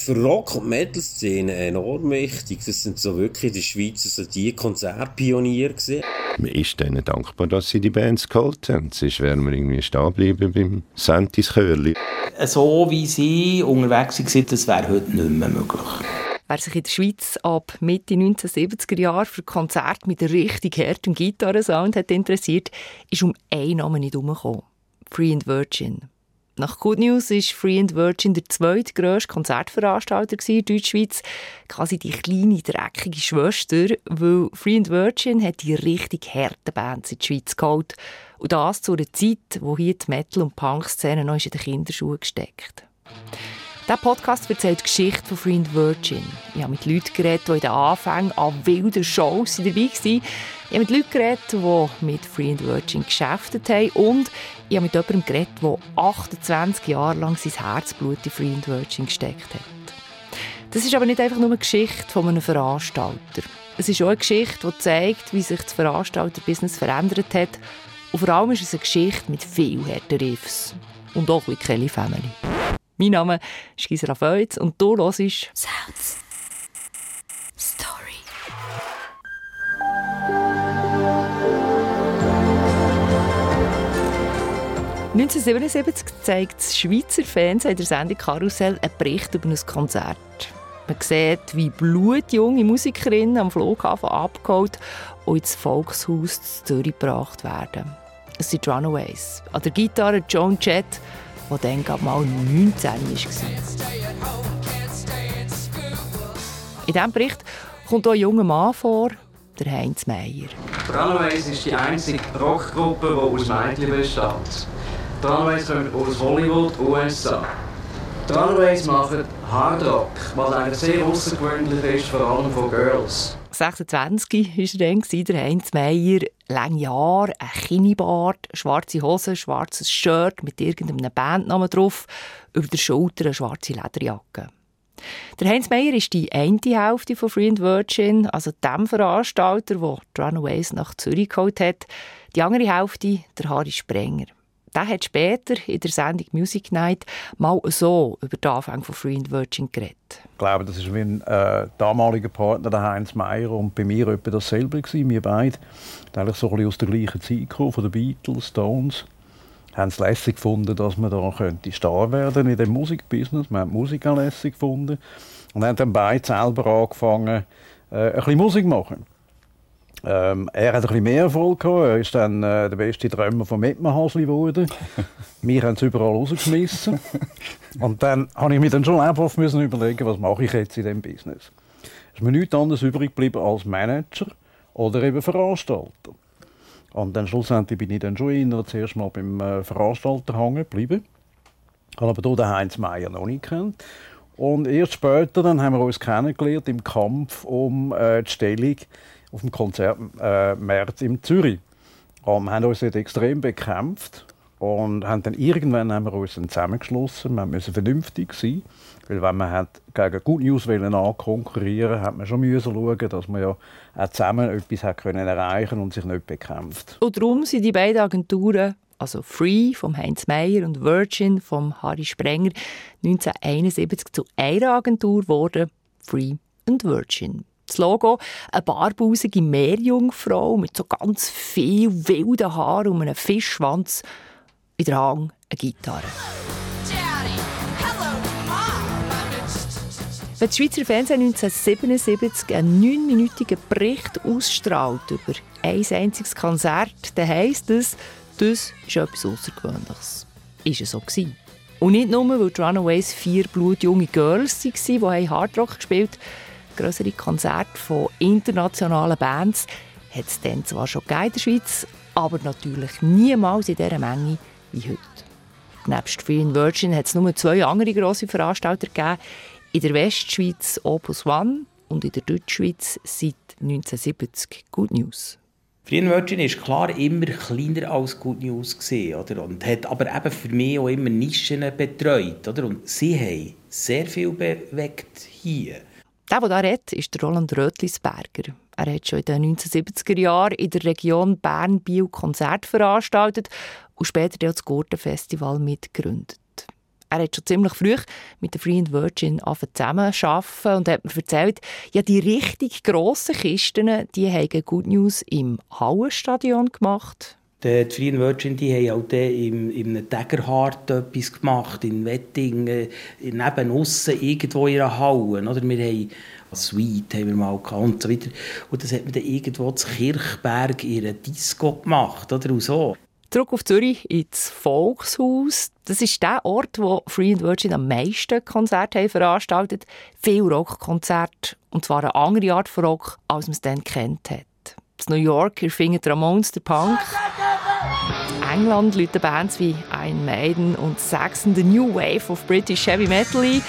für Rock- und Metal-Szene enorm wichtig. Das sind so wirklich in der Schweiz so die Konzertpioniere gewesen. Man ist denen dankbar, dass sie die Bands geholt haben. Sonst wären wir irgendwie stehen bleiben beim Santis Chörli. So wie sie unterwegs sind, das wäre heute nicht mehr möglich. Wer sich in der Schweiz ab Mitte 1970er Jahre für Konzerte mit richtig hartem Gitarrensound hat interessiert, ist um einen Namen nicht herumgekommen. Free and Virgin. Nach Good News ist Free and Virgin der zweitgrösste Konzertveranstalter in Deutschschweiz, quasi die kleine, dreckige Schwester, weil Free and Virgin hat die richtig harten Bands in die Schweiz geholt. Und das zu einer Zeit, wo hier die Metal- und Punk-Szene noch in den Kinderschuhen gesteckt dieser Podcast erzählt die Geschichte von Free and Virgin. Ich habe mit Leuten geredet, die in den Anfängen an wilden Shows dabei waren. Ich habe mit Leuten geredet, die mit Free and Virgin geschäftet haben. Und ich habe mit jemandem geredet, der 28 Jahre lang sein Herzblut in Free and Virgin gesteckt hat. Das ist aber nicht einfach nur eine Geschichte von einem Veranstalter. Es ist auch eine Geschichte, die zeigt, wie sich das Veranstalterbusiness verändert hat. Und vor allem ist es eine Geschichte mit viel harten Riffs. Und auch wie Kelly Family. Mein Name ist Gisela Feutz und du hörst Sounds Story. «1977 zeigt das Schweizer Fernsehen in der Sendung Karussell einen Bericht über ein Konzert. Man sieht, wie blutjunge Musikerinnen am Flughafen abgeholt und ins Volkshaus Zürich gebracht werden. Es sind Runaways. An der Gitarre Joan Jett, der dann gerade mal 19 war. In diesem Bericht kommt auch ein junger Mann vor, der Heinz Meier. Runaways ist die einzige Rockgruppe, die aus Mädchen besteht. Die Runaways aus Hollywood, USA. Die machen Hard Rock, was eigentlich sehr außergewöhnlich ist, vor allem von Girls. 26 war er dann, der Heinz Meier. Lange Haare, ein Kinnibart, schwarze Hose, schwarzes Shirt mit irgendeinem Bandnamen drauf, über der Schulter eine schwarze Lederjacke. Der Heinz Meier ist die eine Hälfte von Free and Virgin, also dem Veranstalter, der Runaways nach Zürich geholt hat. Die andere Hälfte, der Harry Sprenger. Der hat später in der Sendung Music Night mal so über den Anfang von Free and Virgin geredet. Ich glaube, das war mein äh, damaliger Partner, der Heinz Meier, und bei mir etwa dasselbe gewesen. Wir beide, eigentlich so ein bisschen aus der gleichen Zeit gekommen, von den Beatles, Stones. Haben es lässig gefunden, dass man da könnte Star werden in dem Musikbusiness. Wir haben die Musik auch lässig gefunden und haben dann beide selber angefangen, äh, ein bisschen Musik zu machen. Ähm, er hat ein bisschen mehr Erfolg gehabt. Er ist dann äh, der beste Träumer von Mettmanhasli geworden. Wir haben es überall rausgeschmissen. Und dann habe ich mir dann schon einfach müssen überlegen, was mache ich jetzt in diesem Business. Es ist mir nichts anderes übrig geblieben als Manager oder eben Veranstalter. Und dann schlussendlich bin ich dann schon eher zuerst mal beim äh, Veranstalter hängen geblieben. Habe aber hier den Heinz Meier noch nicht kennt. Und erst später dann haben wir uns kennengelernt im Kampf um äh, die Stellung auf dem Konzertmarkt äh, in Zürich. Und wir haben uns extrem bekämpft und haben dann irgendwann haben wir uns dann zusammengeschlossen. Wir mussten vernünftig sein, weil wenn man hat gegen Good News ankonkurrieren hat man schon müssen schauen, dass man ja auch zusammen etwas hat können erreichen und sich nicht bekämpft. Und darum sind die beiden Agenturen also Free vom Heinz Meyer und Virgin vom Harry Sprenger 1971 zu einer Agentur geworden, Free and Virgin das Logo. Eine barbusige Meerjungfrau mit so ganz viel wilden Haaren und einem Fischschwanz. In der Hang eine Gitarre. Wenn das Schweizer Fernsehen 1977 einen neunminütigen Bericht ausstrahlt über ein einziges Konzert, dann heisst es, das ist etwas Außergewöhnliches. Ist es so gewesen. Und nicht nur, weil die Runaways vier blutjunge Girls waren, die Hardrock gespielt haben, größere Konzerte von internationalen Bands hat es dann zwar schon in der Schweiz, aber natürlich niemals in dieser Menge wie heute. Nebst Free Virgin hat es nur zwei andere grosse Veranstalter gegeben. In der Westschweiz Opus One und in der Deutschschweiz seit 1970 Good News. Free Virgin ist klar immer kleiner als Good News gesehen, oder? und hat aber eben für mich auch immer Nischen betreut, oder? Und sie haben sehr viel bewegt hier. Der, der hier redet, ist Roland Rötlisberger. Er hat schon in den 1970er Jahren in der Region Bern-Biel Konzerte veranstaltet und später das Gurtenfestival mitgegründet. Er hat schon ziemlich früh mit der Free and Virgin zusammenarbeiten und hat mir erzählt, ja, die richtig grossen Kisten, die haben Good News im Hallenstadion gemacht. Die Free and Virgin die haben auch im, im Tägerhart etwas gemacht, in Wettingen, neben aussen irgendwo in einer Halle. Oder? Wir haben Suite haben wir mal gehabt und so weiter. Und das hat man dann irgendwo zu Kirchberg in einer Disco gemacht. Oder? So. Zurück auf Zürich ins Volkshaus. Das ist der Ort, wo Free and Virgin am meisten Konzerte haben veranstaltet. Viel Rockkonzerte. Und zwar eine andere Art von Rock, als man es dann kennt hat. In New York erfingen Ramones der Punk. In England läuten Bands wie Iron Maiden und Saxon the New Wave of British Heavy Metal ein.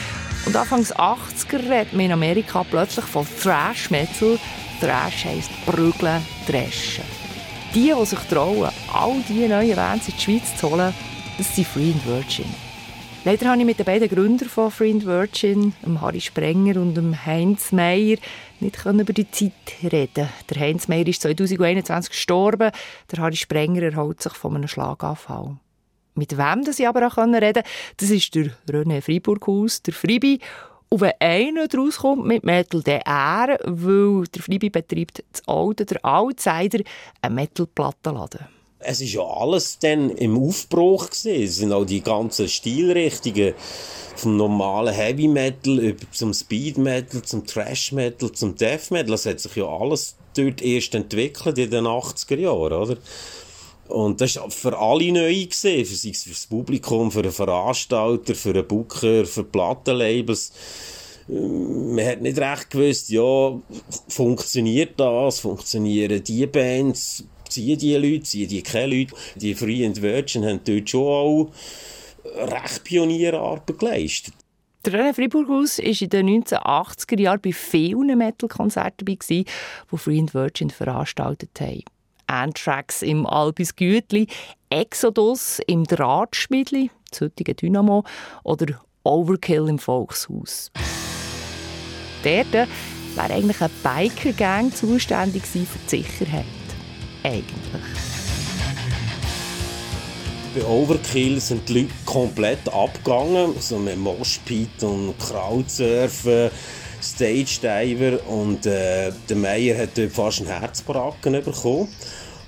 Und Anfangs 80er redet man in Amerika plötzlich von Thrash Metal. Thrash heisst prügeln, dreschen. Die, die sich trauen, all diese neuen Bands in die Schweiz zu holen, das sind Free and Virgin. Leider konnte ich mit den beiden Gründern von Free and Virgin, Harry Sprenger und Heinz Meyer, nicht über die Zeit reden. Der Heinz Meyer ist 2021 gestorben, der Harry Sprenger erholt sich von einem Schlaganfall. Mit wem das ich aber auch reden konnte, das ist der René Freiburghaus, der Fribi. Und wenn einer daraus kommt mit Metal, dann er, weil der Fribi betreibt das Alte, der Outsider, einen Metal-Plattenladen. Es ist ja alles dann im Aufbruch gewesen. Es sind auch die ganzen Stilrichtungen vom normalen Heavy Metal über zum Speed Metal, zum Trash Metal, zum Death Metal. Das hat sich ja alles dort erst entwickelt in den 80er Jahren, oder? Und das war für alle neu, gewesen, für, für das Publikum, für den Veranstalter, für den Booker, für Plattenlabels. Man hat nicht recht gewusst, ja, funktioniert das, funktionieren die Bands, ziehen die Leute, ziehen die keine Leute. Die Free and Virgin haben dort schon auch recht Pionierarbeit geleistet. Der René Friburghaus war in den 1980er Jahren bei vielen Metal-Konzerten dabei, die Free and Virgin veranstaltet haben. Anthrax im Albis Gütli, Exodus im Drahtschmiedli, das heutige Dynamo, oder Overkill im Volkshaus. Dort wäre eigentlich eine Biker-Gang zuständig für die Sicherheit. Eigentlich. Bei Overkill sind die Leute komplett abgegangen, so mit Moshpit und Crowdsurfen, Stage Diver und äh, der Meier hat dort fast einen Herzbracken bekommen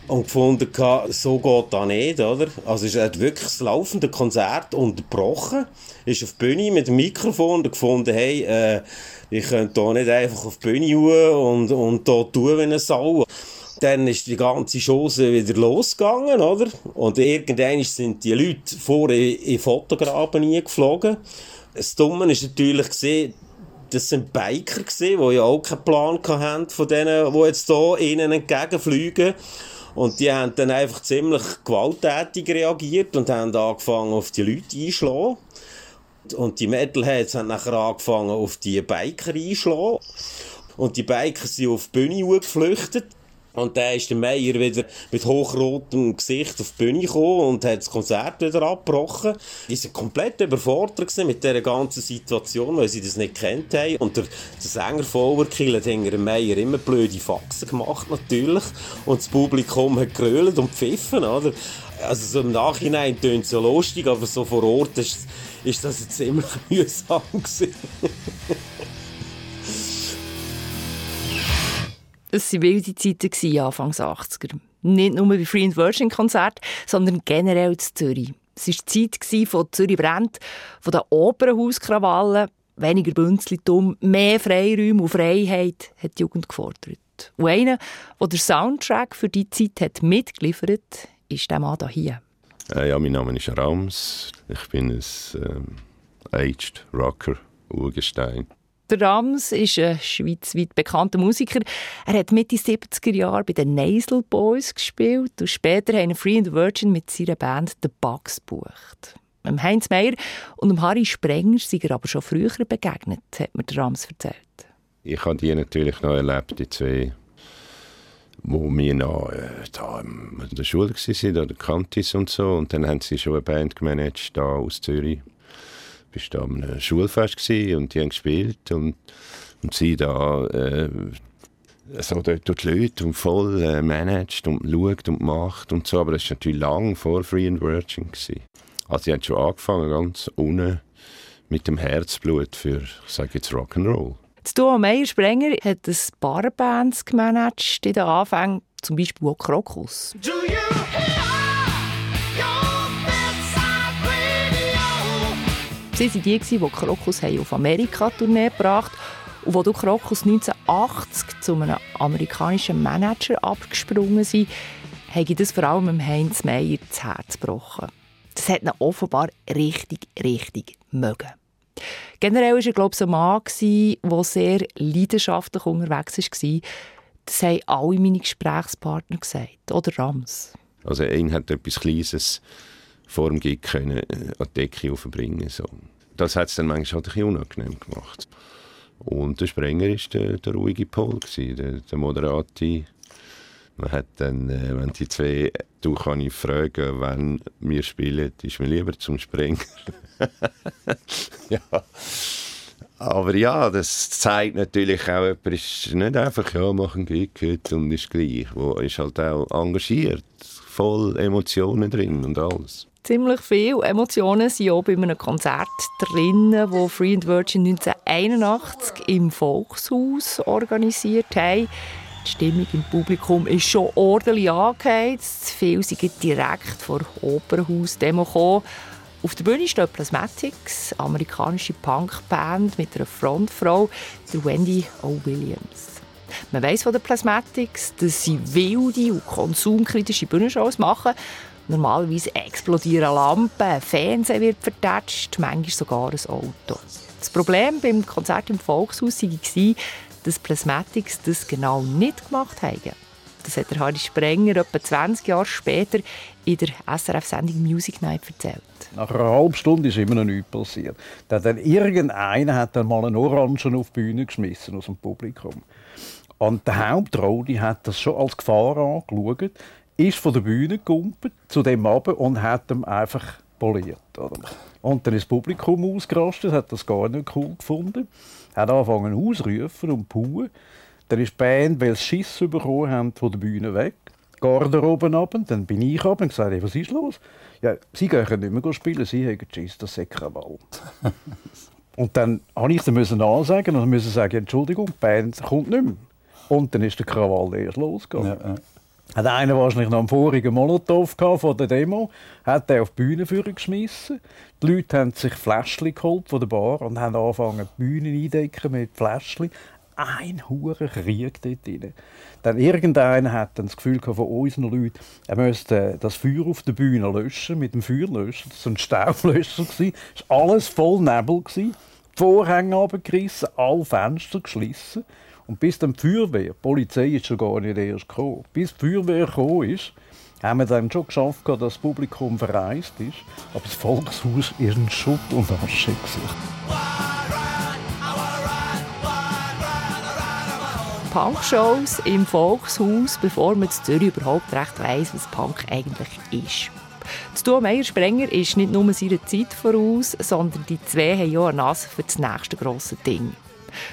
und gefunden, so geht das nicht, oder? Also er hat wirklich das laufende Konzert unterbrochen, ist auf die Bühne mit dem Mikrofon und gefunden, hey, äh, ich könnte hier nicht einfach auf die Bühne und, und hier tun wie eine Sau. Dann ist die ganze Chose wieder losgegangen, oder? Und irgendwann sind die Leute vor in, in Fotograben geflogen. Das Dumme ist natürlich gesehen, das sind Biker gesehen, die ja auch keinen Plan hatten von denen, die jetzt hier ihnen entgegenfliegen. Und die haben dann einfach ziemlich gewalttätig reagiert und haben angefangen, auf die Leute einzuschlagen. Und die Metalheads haben nachher angefangen, auf die Biker einzuschlagen. Und die Biker sind auf die Bühne geflüchtet. Und dann ist der Meier wieder mit hochrotem Gesicht auf die Bühne gekommen und hat das Konzert wieder abgebrochen. Die waren komplett überfordert mit dieser ganzen Situation, weil sie das nicht kennt haben. Und der, der Sänger von Overkill hat hinter dem Meier immer blöde Faxen gemacht, natürlich. Und das Publikum hat gerölt und pfiffen, oder? Also so im Nachhinein tönt es so lustig, aber so vor Ort ist, ist das ziemlich mühsam gewesen. Es waren wilde Zeiten, Anfang 80er. Nicht nur bei Free Virgin Konzert, sondern generell in Zürich. Es war die Zeit von Zürich brennt, von den Opernhauskrawallen, weniger Bünzlitum, mehr Freiräume und Freiheit hat die Jugend gefordert. Und einer, der den Soundtrack für diese Zeit hat mitgeliefert hat, ist der Mann hier. Äh, ja, mein Name ist Rams. Ich bin ein ähm, Aged Rocker, Urgestein. Der Rams ist ein schweizweit bekannter Musiker. Er hat Mitte 70er Jahre bei den Nasal Boys gespielt und später haben Free and Virgin mit seiner Band The Bugs gebucht. Dem Heinz Meyer und dem Harry Sprenger sind er aber schon früher begegnet, hat mir der Rams erzählt. Ich habe die natürlich noch erlebt, die zwei, wo wir noch äh, da in der Schule waren, oder Kantis und so. Und dann haben sie schon eine Band gemanagt, da aus Zürich bist da an einem Schulfest und die haben gespielt und, und sie da äh, so dort durch die Leute und voll äh, managt und schaut und macht und so, aber das war natürlich lang vor Free and Virgin. Gewesen. Also sie hat schon angefangen, ganz unten mit dem Herzblut für, ich sage jetzt Rock'n'Roll. Duo Meyer-Sprenger hat ein paar Bands gemanagt in den Anfängen, zum Beispiel auch Krokus. Sie waren die, die Krokus auf Amerika-Tournee gebracht und wo Krokus 1980 zu einem amerikanischen Manager abgesprungen sind, habe das vor allem Heinz Meyer das Herz gebrochen. Das hat ihn offenbar richtig, richtig mögen. Generell war er, glaube ich, ein Mann, der sehr leidenschaftlich unterwegs war. Das haben alle meine Gesprächspartner gesagt. Oder Rams. Also ihn hat etwas Kleines vor dem Gig können, äh, an die Decke aufbringen so. Das hat es dann manchmal halt ein bisschen unangenehm gemacht. Und der Sprenger war der, der ruhige Pol, der, der moderate. Man hat dann, äh, wenn die zwei, du kann ich fragen, wenn wir spielen, ist mir lieber zum Sprenger. ja. Aber ja, das zeigt natürlich auch, jemand ist nicht einfach, ja, mach einen Gig heute und ist gleich. Wo ist halt auch engagiert, voll Emotionen drin und alles. Ziemlich viele Emotionen sind auch bei einem Konzert drin, das Free and Virgin 1981 im Volkshaus organisiert haben. Die Stimmung im Publikum ist schon ordentlich angeheizt. Viele sind direkt vor Opernhaus-Demo gekommen. Auf der Bühne steht Plasmatics, amerikanische Punkband mit einer Frontfrau, der Wendy O. Williams. Man weiß von den Plasmatics, dass sie wilde und konsumkritische Bühnenshows machen. Normalerweise explodieren Lampen, ein Fernseher wird vertatscht, manchmal sogar ein Auto. Das Problem beim Konzert im Volkshaus war, dass Plasmatics das genau nicht gemacht haben. Das hat der Harry Sprenger etwa 20 Jahre später in der SRF-Sendung Music Night erzählt. Nach einer halben Stunde ist immer noch nichts passiert. Dann irgendeiner hat dann mal einen Orangen auf die Bühne geschmissen aus dem Publikum. Und der Hauptrodi hat das schon als Gefahr angeschaut, ist von der Bühne gekumpelt zu dem runter und hat ihm einfach poliert. Oder? Und dann ist das Publikum ausgerastet, hat das gar nicht cool gefunden, hat angefangen auszurufen und zu dann ist die Band, weil sie Schiss bekommen haben, von der Bühne weg. Garderobe ab, dann bin ich ab und gesagt, hey, was ist los? Ja, sie können nicht mehr spielen, sie haben Schiss, das ist Krawall. und dann musste ich sie ansagen und musste sagen, Entschuldigung, die Band kommt nicht mehr. Und dann ist der Krawall erst losgegangen. Ja, ja. Hat einer wahrscheinlich noch am vorigen Molotow von der Demo, hat er auf die Bühne geschmissen. Die Leute haben sich Fläschchen geholt von der Bar und haben angefangen, die Bühne eindecken mit Fläschchen ein hoher Krieg dort drin. Dann irgendeiner hat dann das Gefühl von unseren Leuten, er müsste das Feuer auf der Bühne löschen mit dem Feuerlöscher. Das war ein Staublöscher. Es war alles voll Nebel. Die Vorhänge abgerissen, alle Fenster geschlossen. Und bis dann die Feuerwehr, die Polizei ist schon gar nicht erst gekommen, bis die Feuerwehr gekommen ist, haben wir dann schon geschafft, dass das Publikum verreist ist. Aber das Volkshaus ist in Schutt und Asche. Punkshows im Volkshaus, bevor man in Zürich überhaupt recht weiss, was Punk eigentlich ist. Das Duo Meyer-Sprenger ist nicht nur seiner Zeit voraus, sondern die zwei haben ja eine Nase für das nächste grosse Ding.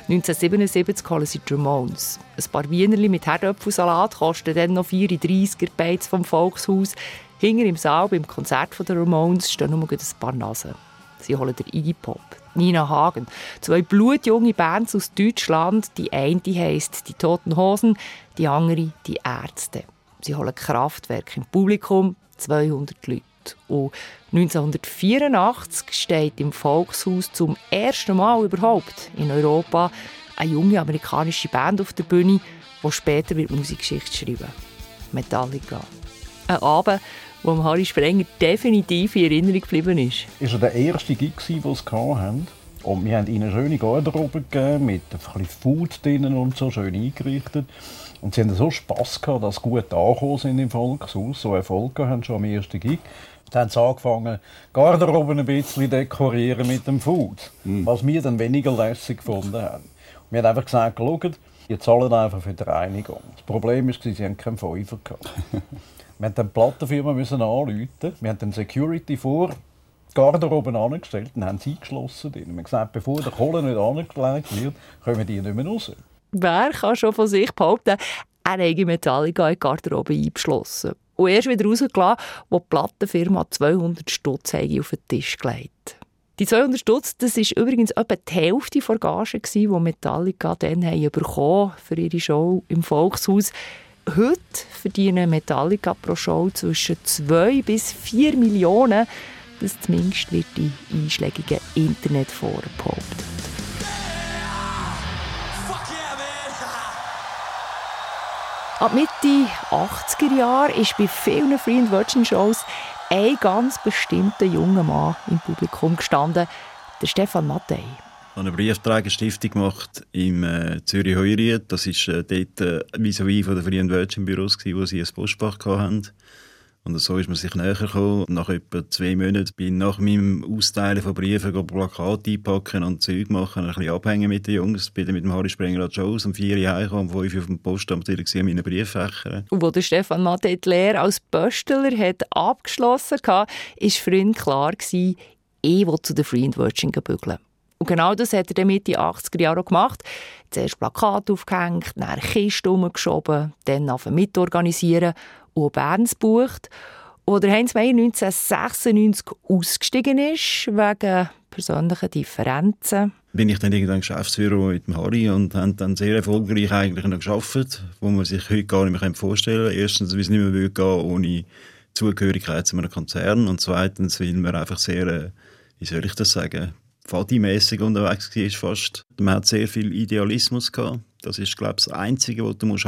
1977 holen sie die Ramones. Ein paar Wienerli mit Herdöpfelsalat kosten dann noch 34er Beiz vom Volkshaus. Hinter im Saal beim Konzert der Ramones stehen nur ein paar Nasen. Sie holen den Iggy Pop, Nina Hagen. Zwei blutjunge Bands aus Deutschland. Die eine heisst «Die Toten Hosen», die andere «Die Ärzte». Sie holen Kraftwerk im Publikum, 200 Leute. Und 1984 steht im Volkshaus zum ersten Mal überhaupt in Europa eine junge amerikanische Band auf der Bühne, die später wird Musikgeschichte schreiben Metallica. Ein Abend, wo Harry Sprenger definitiv in Erinnerung geblieben ist. Es war der erste Gig, den sie hatten. Und wir haben ihnen eine schöne Garderobe gegeben, mit ein bisschen Food drinnen und so, schön eingerichtet. Und sie hatten so Spass gehabt, dass sie gut angekommen sind im Volkshaus, so Erfolg haben schon am ersten Gig. Dann haben sie angefangen, Garderobe ein bisschen dekorieren mit dem Food, mm. was wir dann weniger lässig gefunden haben. Und wir haben einfach gesagt, schaut, ihr zahlt einfach für die Reinigung. Das Problem war, sie hatten keinen Fünfer. Wir mussten die Plattenfirma anrufen. Wir haben den Security vor Garderobe angestellt und haben sie eingeschlossen. Wir haben gesagt, bevor der Kohle nicht angelegt wird, kommen die nicht mehr raus. Wer kann schon von sich behaupten, er habe Metallica in die Garderobe eingeschlossen? und erst wieder rausgelassen, wo die Plattenfirma 200 Stutz auf den Tisch gelegt Die 200 Stutz, das ist übrigens etwa die Hälfte der Gage, die Metallica dann haben für ihre Show im Volkshaus. Heute verdienen Metallica pro Show zwischen 2 bis 4 Millionen. Das zumindest wird in einschlägigen Internetforen behauptet. Ab Mitte 80er Jahre ist bei vielen Free and Virgin Shows ein ganz bestimmter junger Mann im Publikum gestanden, der Stefan Mattei. Ich habe eine Briefträgerstiftung gemacht im äh, Zürich Heuriet. Das war äh, dort äh, vis-à-vis von den Free and Virgin Büros, wo sie ein Postfach hatten. Und so ist man sich näher gekommen. Nach etwa zwei Monaten bin ich nach meinem Austeilen von Briefen Plakate einpacken und Zeug machen, ein bisschen abhängen mit den Jungs. Bin dann mit dem Harry Sprenger an Shows um vier Jahre heimgekommen, um fünf auf dem Postamt in meinen Brieffächern. Und wo der Stefan Matte die Lehre als Pöstler hat abgeschlossen hatte, war für klar, gewesen, ich will zu den Virgin bügeln. Und genau das hat er dann Mitte 80er Jahre gemacht. Zuerst Plakate aufgehängt, dann Kiste umgeschoben, dann mitorganisieren und Berns bucht. Wo der Heinz Meyer 1996 ausgestiegen ist, wegen persönlichen Differenzen. Bin ich dann irgendwann Geschäftsführer mit dem Harry und haben dann sehr erfolgreich eigentlich noch gearbeitet, wo man sich heute gar nicht mehr vorstellen kann. Erstens, weil es nicht mehr gehen ohne Zugehörigkeit zu einem Konzern und zweitens, weil man einfach sehr, äh, wie soll ich das sagen, fadimässig unterwegs war fast. Man hat sehr viel Idealismus gehabt. Das ist, glaube ich, das Einzige, was du haben musst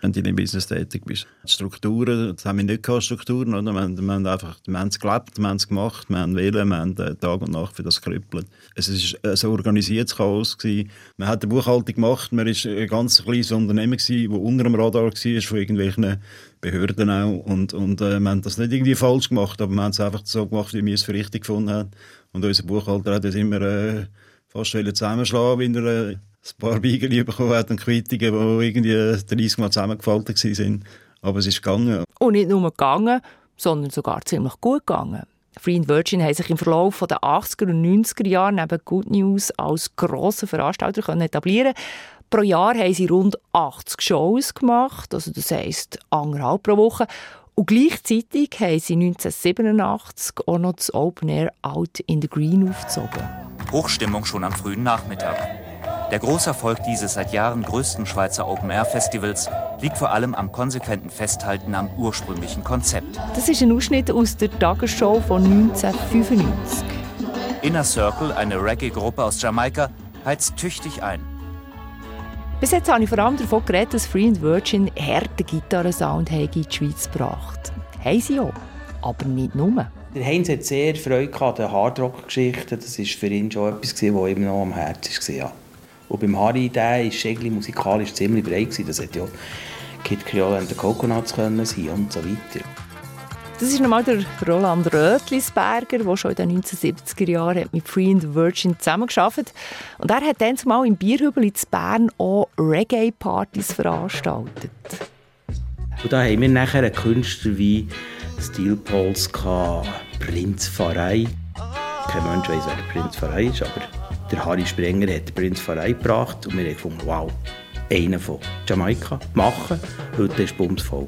wenn du in dem Business tätig bist. Strukturen, das haben wir nicht gehabt, Strukturen, oder? Wir, wir haben einfach, wir haben es gelebt, wir haben es gemacht, wir haben wählen, wir haben äh, Tag und Nacht für das gerüppelt. Es war ein organisiertes Chaos. Gewesen. Man hat eine Buchhaltung gemacht, man war ein ganz kleines Unternehmen, das unter dem Radar war von irgendwelchen Behörden auch. Und, und äh, wir haben das nicht irgendwie falsch gemacht, aber wir haben es einfach so gemacht, wie wir es für richtig gefunden haben. Und unser Buchhalter hat das immer äh, fast zusammenschlagen, wenn er äh, ein paar Beigel bekommen hat und Quittungen, die irgendwie 30 Mal zusammengefaltet waren. Aber es ist gegangen. Und nicht nur gegangen, sondern sogar ziemlich gut gegangen. Free and Virgin haben sich im Verlauf der 80er und 90er Jahre neben Good News als grosse Veranstalter etablieren Pro Jahr haben sie rund 80 Shows gemacht, also das heisst anderthalb pro Woche. Und gleichzeitig haben sie 1987 auch noch das Open Air Out in the Green aufgezogen. Hochstimmung schon am frühen Nachmittag. Der große Erfolg dieses seit Jahren größten Schweizer Open-Air-Festivals liegt vor allem am konsequenten Festhalten am ursprünglichen Konzept. Das ist ein Ausschnitt aus der Tagesshow von 1995. Inner Circle, eine Reggae-Gruppe aus Jamaika, heizt tüchtig ein. Bis jetzt habe ich vor allem davon geredet, dass Free and Virgin harten Gitarrensound in die Schweiz gebracht haben. sie auch, aber nicht nur. Der Heinz hat sehr Freude an den Hardrock-Geschichten. Das war für ihn schon etwas, was ihm noch am Herzen war. Und beim Harry, der ist irgendwie musikalisch ziemlich breit gewesen. Das hätte ja Kid Creole and the Coconuts können sein und so weiter. Das ist nochmal der Roland Rötlisberger, der schon in den 1970er Jahren mit Free and Virgin zusammengearbeitet Und er hat dann zumal im Bierhübel in Bern auch Reggae-Partys veranstaltet. Und da haben wir nachher einen Künstler wie Steel Pulse, Prinz Pfarrei. Kein Mensch weiß, wer der Prinz Pfarrei ist, aber der Harry Sprenger hat den Prinz gebracht und wir haben gefunden, wow, einer von Jamaika machen. Heute war es bumsvoll.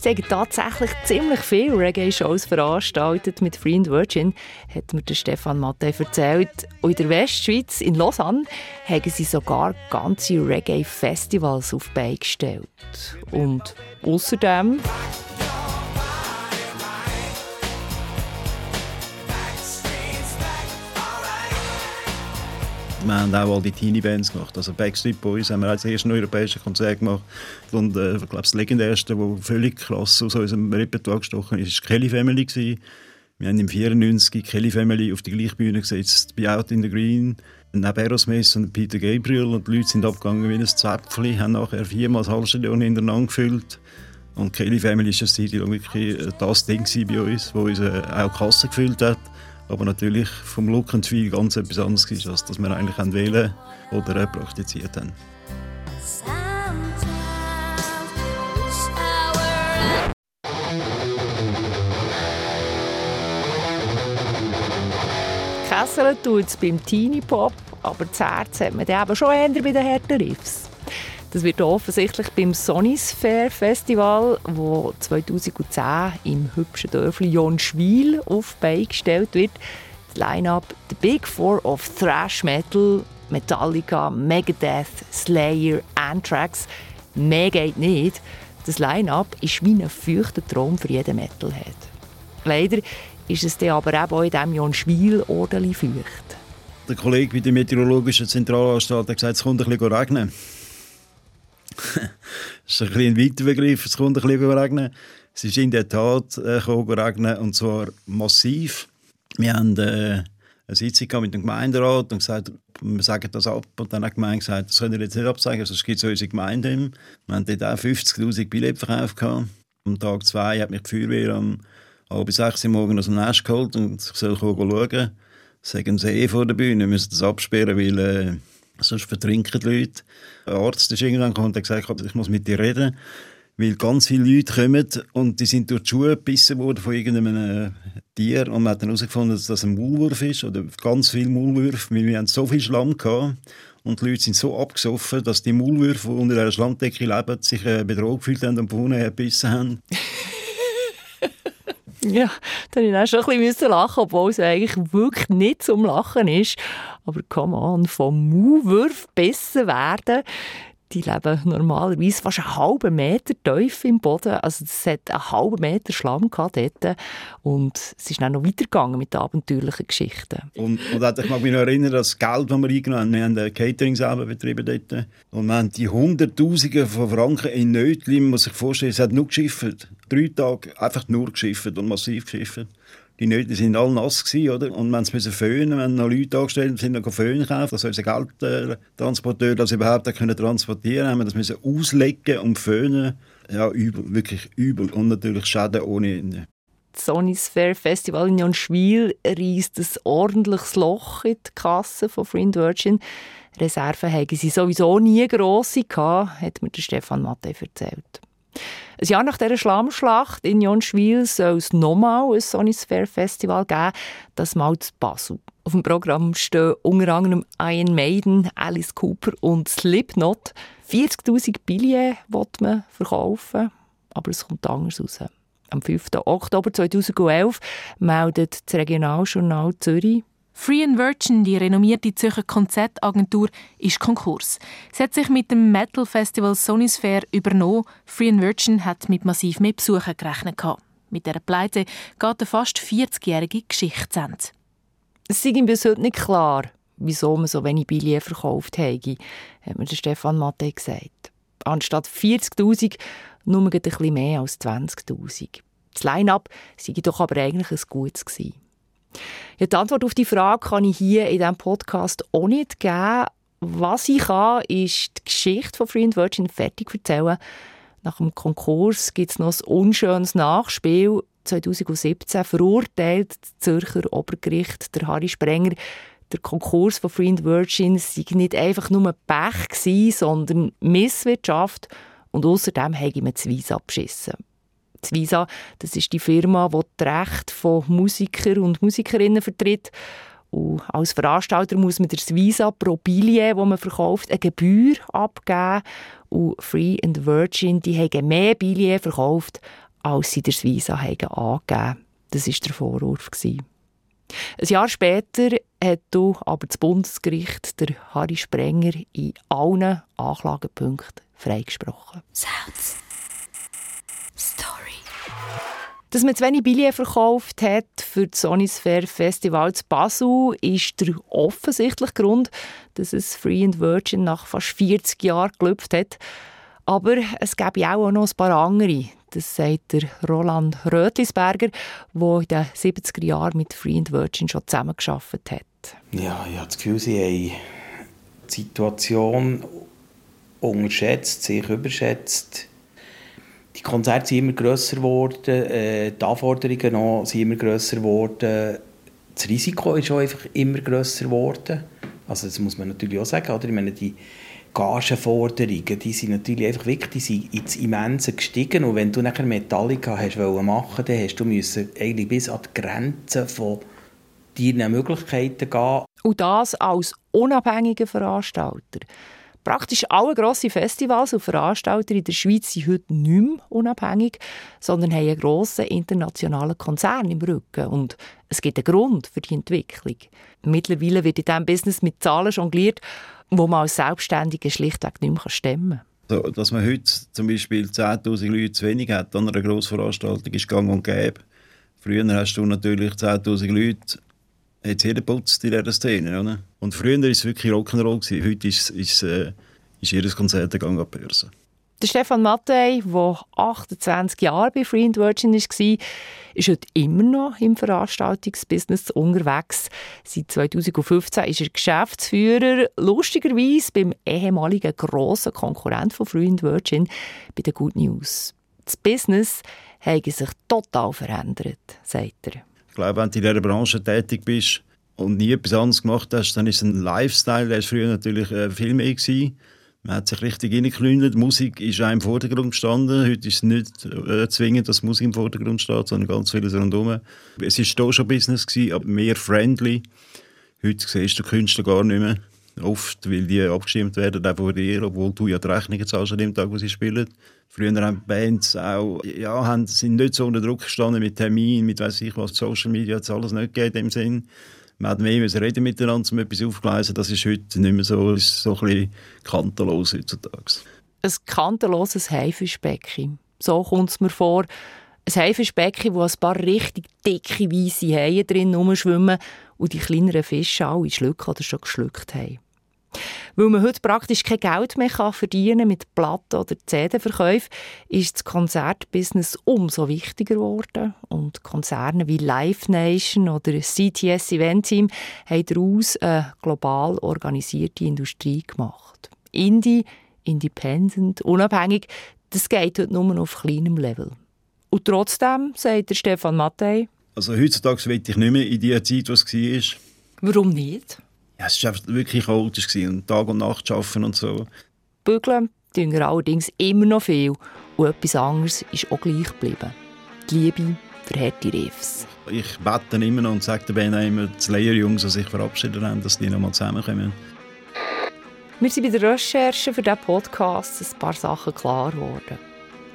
Sie haben tatsächlich ziemlich viele Reggae-Shows veranstaltet mit Free and Virgin, hat mir der Stefan Matte erzählt. Und in der Westschweiz, in Lausanne, haben sie sogar ganze Reggae-Festivals auf die Beine gestellt. Und außerdem... Wir haben auch all die Teenie-Bands gemacht. Also Backstreet Boys haben wir als erstes europäische Konzert gemacht. Und äh, ich glaube, das legendärste, das völlig krass aus unserem Repertoire gestochen ist, war Kelly Family. Gewesen. Wir haben im 94 Kelly Family auf die gleiche Bühne gesetzt, bei Out in the Green, neben Aerosmith und Peter Gabriel. Und die Leute sind abgegangen wie ein Zäpfchen, haben nachher viermal das Halbstadion hintereinander gefüllt. Und Kelly Family war wirklich äh, das Ding bei uns, das uns äh, auch die Kasse gefüllt hat aber natürlich vom Look and Feel ganz etwas anderes ist, als das wir eigentlich wählen oder praktiziert haben. Kessel tut es beim Teenie Pop, aber das Herz hat man dann eben schon eher bei den harten Riffs. Das wird offensichtlich beim Sonisphere Festival, wo 2010 im hübschen Dörfli Jonschwil auf Bein gestellt wird. Das Line-up The Big Four of Thrash Metal, Metallica, Megadeth, Slayer, Anthrax. Mehr geht nicht. Das Line-up ist wie ein feuchter Traum für jeden Metalhead. Leider ist es dann aber auch in diesem Jonschwil ordentlich feucht. Der Kollege bei der Meteorologischen Zentralanstalt hat gesagt, es kommt ein bisschen regnen. das ist ein, ein weiter Begriff, es kommt ein bisschen regnen. Es ist in der Tat äh, regnen, und zwar massiv. Wir haben äh, eine Sitzung mit dem Gemeinderat und gesagt, wir sagen das ab. Und dann hat die Gemeinde gesagt, das können wir jetzt nicht absagen, sonst gibt es unsere Gemeinde. Wir haben dort auch 50'000 Billette verkauft. Am Tag zwei hat mich die Feuerwehr um halb sechs Uhr morgens aus dem Nest geholt und ich soll schauen. Sagen sie eh vor der Bühne, wir müssen das absperren, weil äh, sonst vertrinken die Leute. Ein Arzt ist irgendwann gekommen und hat gesagt, ich muss mit dir reden, weil ganz viele Leute kommen und die sind durch die Schuhe gebissen worden von irgendeinem äh, Tier und man hat dann herausgefunden, dass das ein Maulwurf ist oder ganz viele Maulwürfe, weil wir haben so viel Schlamm gehabt und die Leute sind so abgesoffen, dass die Maulwürfe, die unter der Schlammdecke leben, sich äh, bedroht gefühlt haben und vorne gebissen haben. Ja, da musste ich auch schon ein bisschen lachen, obwohl es eigentlich wirklich nicht zum Lachen ist. Aber come on, vom Maulwurf besser werden, die leben normalerweise fast einen halben Meter tief im Boden. Also es hat einen halben Meter Schlamm gehabt dort. Und es ist dann noch weitergegangen mit abenteuerlichen Geschichten. Und, und ich mag mich noch erinnern, das Geld, das wir eingenommen haben, wir haben ein Catering selber betrieben dort. Und wir haben die Hunderttausende von Franken in Nötli, man muss sich vorstellen, es hat nur geschifft. Drei Tage einfach nur geschifft und massiv geschifft die Nöte sind alle nass gewesen, oder? Und wir mussten föhnen, wir haben noch Leute angestellt, sind noch Föhn gekauft, dass unser Geldtransporteur das überhaupt können transportieren haben wir das müssen auslegen und föhnen. Ja, übel, wirklich übel. Und natürlich Schäden ohne Ende. Das Sonisphere Festival in Jonschwil reißt ein ordentliches Loch in die Kasse von Free Virgin. Reserven haben sie sowieso nie grosse gehabt, hat mir Stefan Matte erzählt. Ein Jahr nach dieser Schlammschlacht in Jonschwil soll es nochmal ein Sonisphere Festival geben, das mal zu Basel. Auf dem Programm stehen unter anderem Iron Maiden, Alice Cooper und Slipknot. 40'000 Billionen will man verkaufen, aber es kommt anders raus. Am 5. Oktober 2011 meldet das Regionaljournal Zürich, Free Virgin, die renommierte Zürcher Konzertagentur, ist Konkurs. Sie hat sich mit dem Metal Festival Sonisphere übernommen. Free Virgin hat mit massiv mehr Besuchern gerechnet. Mit dieser Pleite geht eine fast 40-jährige Geschichte zu Ende. Es ist ihm bis heute nicht klar, wieso man so wenig Billionen verkauft habe, hat mir Stefan Matte gesagt. Anstatt 40'000 nur ein bisschen mehr als 20'000. Das Line-up sei doch aber eigentlich ein gutes gewesen. Ja, die Antwort auf die Frage kann ich hier in diesem Podcast auch nicht geben. Was ich kann, ist die Geschichte von Free and Virgin fertig erzählen. Nach dem Konkurs gibt es noch ein unschönes Nachspiel. 2017 verurteilt das Zürcher Obergericht der Harry Sprenger, der Konkurs von Free and Virgin sei nicht einfach nur Pech gewesen, sondern Misswirtschaft und außerdem habe man das Visa abgeschissen. Das Visa, das ist die Firma, die die Rechte von Musikern und Musikerinnen vertritt. Und als Veranstalter muss man das Visa pro Billet, das man verkauft, eine Gebühr abgeben. Und Free and Virgin, die haben mehr Billets verkauft, als sie das Visa haben angegeben. Das war der Vorwurf. Ein Jahr später hat aber das Bundesgericht der Harry Sprenger in allen Anklagepunkten freigesprochen. Sounds. Dass man zu wenig Billionen verkauft hat für das Sonisphere Festival zu Basel, ist der offensichtliche Grund, dass es Free and Virgin nach fast 40 Jahren gelüpft hat. Aber es gäbe auch noch ein paar andere. Das sagt der Roland Rötlisberger, der in den 70er Jahren mit Free and Virgin schon zusammengearbeitet hat. Ja, ich habe das Gefühl, sie haben die Situation unterschätzt, sich überschätzt die Konzerte sind immer grösser geworden, äh, die Anforderungen auch sind immer grösser geworden, das Risiko ist auch einfach immer grösser geworden. Also das muss man natürlich auch sagen, oder? Ich meine, die Gagenforderungen, die sind natürlich einfach wirklich, die sind ins Immense gestiegen und wenn du nachher Metallica hast wollen machen, dann hast du müssen eigentlich bis an die Grenzen von deinen Möglichkeiten gehen. Und das als unabhängiger Veranstalter. Praktisch alle grossen Festivals und Veranstalter in der Schweiz sind heute nicht mehr unabhängig, sondern haben einen grossen internationalen Konzern im Rücken. Und es gibt einen Grund für die Entwicklung. Mittlerweile wird in diesem Business mit Zahlen jongliert, wo man als Selbstständige schlichtweg nicht mehr stemmen kann. So, dass man heute zum Beispiel 10'000 Leute zu wenig hat an einer Grossveranstaltung, ist gang und gäbe. Früher hast du natürlich 10'000 Leute hat jeder putzt in dieser Szene. Oder? Und früher war es wirklich Rock'n'Roll. Heute ist, ist, äh, ist jedes Konzert an die Börse. Der Stefan Mattei, der 28 Jahre bei Free Virgin war, ist heute immer noch im Veranstaltungsbusiness unterwegs. Seit 2015 ist er Geschäftsführer, lustigerweise beim ehemaligen grossen Konkurrent von Free Virgin, bei den Good News. Das Business hat sich total verändert, sagt er glaube, wenn du in dieser Branche tätig bist und nie etwas anderes gemacht hast, dann ist ein Lifestyle, der war früher natürlich äh, viel mehr. Gewesen. Man hat sich richtig reingeklündert. Musik ist auch im Vordergrund gestanden. Heute ist es nicht äh, zwingend, dass Musik im Vordergrund steht, sondern ganz vieles rundherum. Es war hier schon Business, gewesen, aber mehr friendly. Heute siehst du Künstler gar nicht mehr. Oft, weil die abgestimmt werden, auch von dir, obwohl du ja die Rechnungen zahlst an dem Tag, wo sie spielen. Früher haben Bands auch, ja, haben, sind nicht so unter Druck gestanden mit Terminen, mit weiss ich was, Social Media hat es alles nicht gegeben im Sinn. Man hat mehr müssen reden miteinander, um etwas aufzugleisen. Das ist heute nicht mehr so, ist so ein bisschen kantenlos heutzutage. Ein kantenloses Haifischbecken. So kommt es mir vor. Ein Haifischbecken, wo ein paar richtig dicke, weisse Haie drin rumschwimmen und die kleineren Fische alle schlucken oder schon geschluckt haben. Weil man heute praktisch kein Geld mehr kann verdienen mit Platten- oder CD-Verkäufen, ist das Konzertbusiness umso wichtiger geworden. Und Konzerne wie Live Nation oder CTS Event Team haben daraus eine global organisierte Industrie gemacht. Indie, independent, unabhängig, das geht heute nur auf kleinem Level. Und trotzdem, sagt der Stefan Mattei, also heutzutage will ich nicht mehr in die Zeit, was es war. Warum nicht? Ja, es war wirklich chaotisch und Tag und Nacht arbeiten und so. Bügeln tun wir allerdings immer noch viel und etwas anderes ist auch gleich geblieben. Die Liebe für harte Riffs. Ich bete immer noch und sage den Band immer, die Slayer-Jungs, die sich verabschiedet haben, dass die noch mal zusammenkommen. Wir sind bei der Recherche für diesen Podcast ein paar Sachen klar geworden.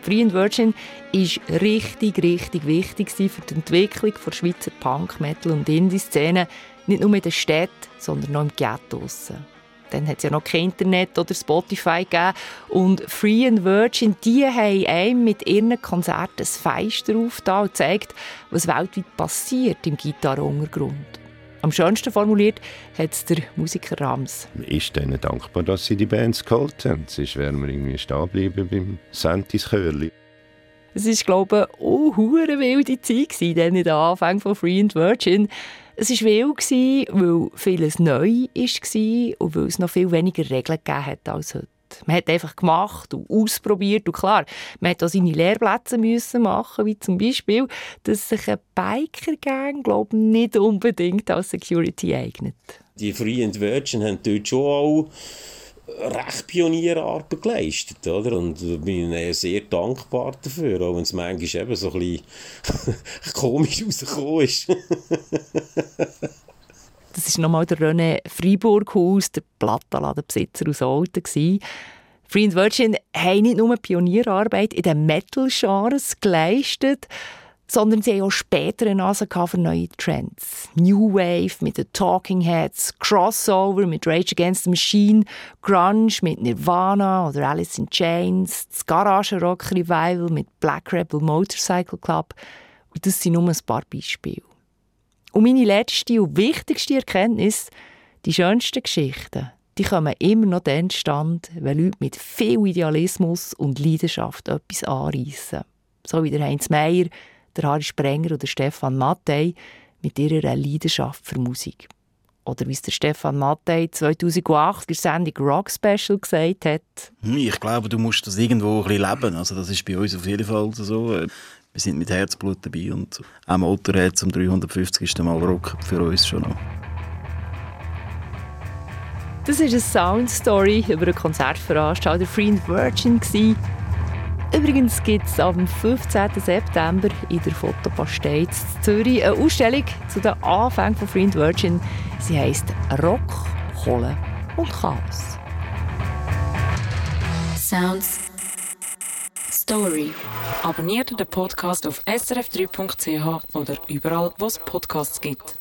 Free and Virgin war richtig, richtig wichtig für die Entwicklung der Schweizer Punk, Metal und Indie-Szene nicht nur in der Stadt, sondern auch im Ghetto draussen. Dann hat es ja noch kein Internet oder Spotify gegeben. Und Free and Virgin, die haben einem mit ihren Konzerten ein Feister aufgetan und gezeigt, was weltweit passiert im Gitarrenuntergrund. Am schönsten formuliert hat es der Musiker Rams. Ich bin denen dankbar, dass sie die Bands geholt haben. Sonst wären wir irgendwie stehen geblieben beim Santis Chörli. Es war, glaube ich, eine wilde Zeit, dann in den Anfängen von Free and Virgin. Es war wild, weil vieles neu war und weil es noch viel weniger Regeln hat als heute. Man hat einfach gemacht und ausprobiert und klar, man hat auch seine Lehrplätze müssen machen, wie zum Beispiel, dass sich ein Biker-Gang, glaube nicht unbedingt als Security eignet. Die Free and Virgin haben dort schon auch recht Pionierarbeit geleistet, oder? Und ich bin sehr dankbar dafür, auch wenn es manchmal eben so ein bisschen komisch rausgekommen ist. das war nochmal der René Freiburghaus, der Plattenladenbesitzer aus Olten. Free and Virgin haben nicht nur Pionierarbeit in den Metal-Genres geleistet, sondern sie haben auch später eine Nase für neue Trends. New Wave mit den Talking Heads, Crossover mit Rage Against the Machine, Grunge mit Nirvana oder Alice in Chains, das Garage Rock Revival mit Black Rebel Motorcycle Club. Und das sind nur ein paar Beispiele. Und meine letzte und wichtigste Erkenntnis, die schönsten Geschichten, die kommen immer noch dann stand, wenn Leute mit viel Idealismus und Leidenschaft etwas anreissen. So wie der Heinz Meier, der Harry Sprenger oder Stefan Mattei mit ihrer Leidenschaft für Musik. Oder wie es der Stefan Mattei 2008 in der Sendung Rock Special gesagt hat. Hm, ich glaube, du musst das irgendwo ein bisschen leben. Also das ist bei uns auf jeden Fall so. Wir sind mit Herzblut dabei und auch Motorhead zum 350. Mal Rock für uns schon noch. Das war eine Soundstory über eine Konzertveranstaltung Free and Virgin. Übrigens gibt es am 15. September in der Fotopastei Zürich eine Ausstellung zu den Anfängen von Free Virgin. Sie heisst Rock, Kohle und Chaos. Sounds. Story. Abonniert den Podcast auf srf3.ch oder überall, wo es Podcasts gibt.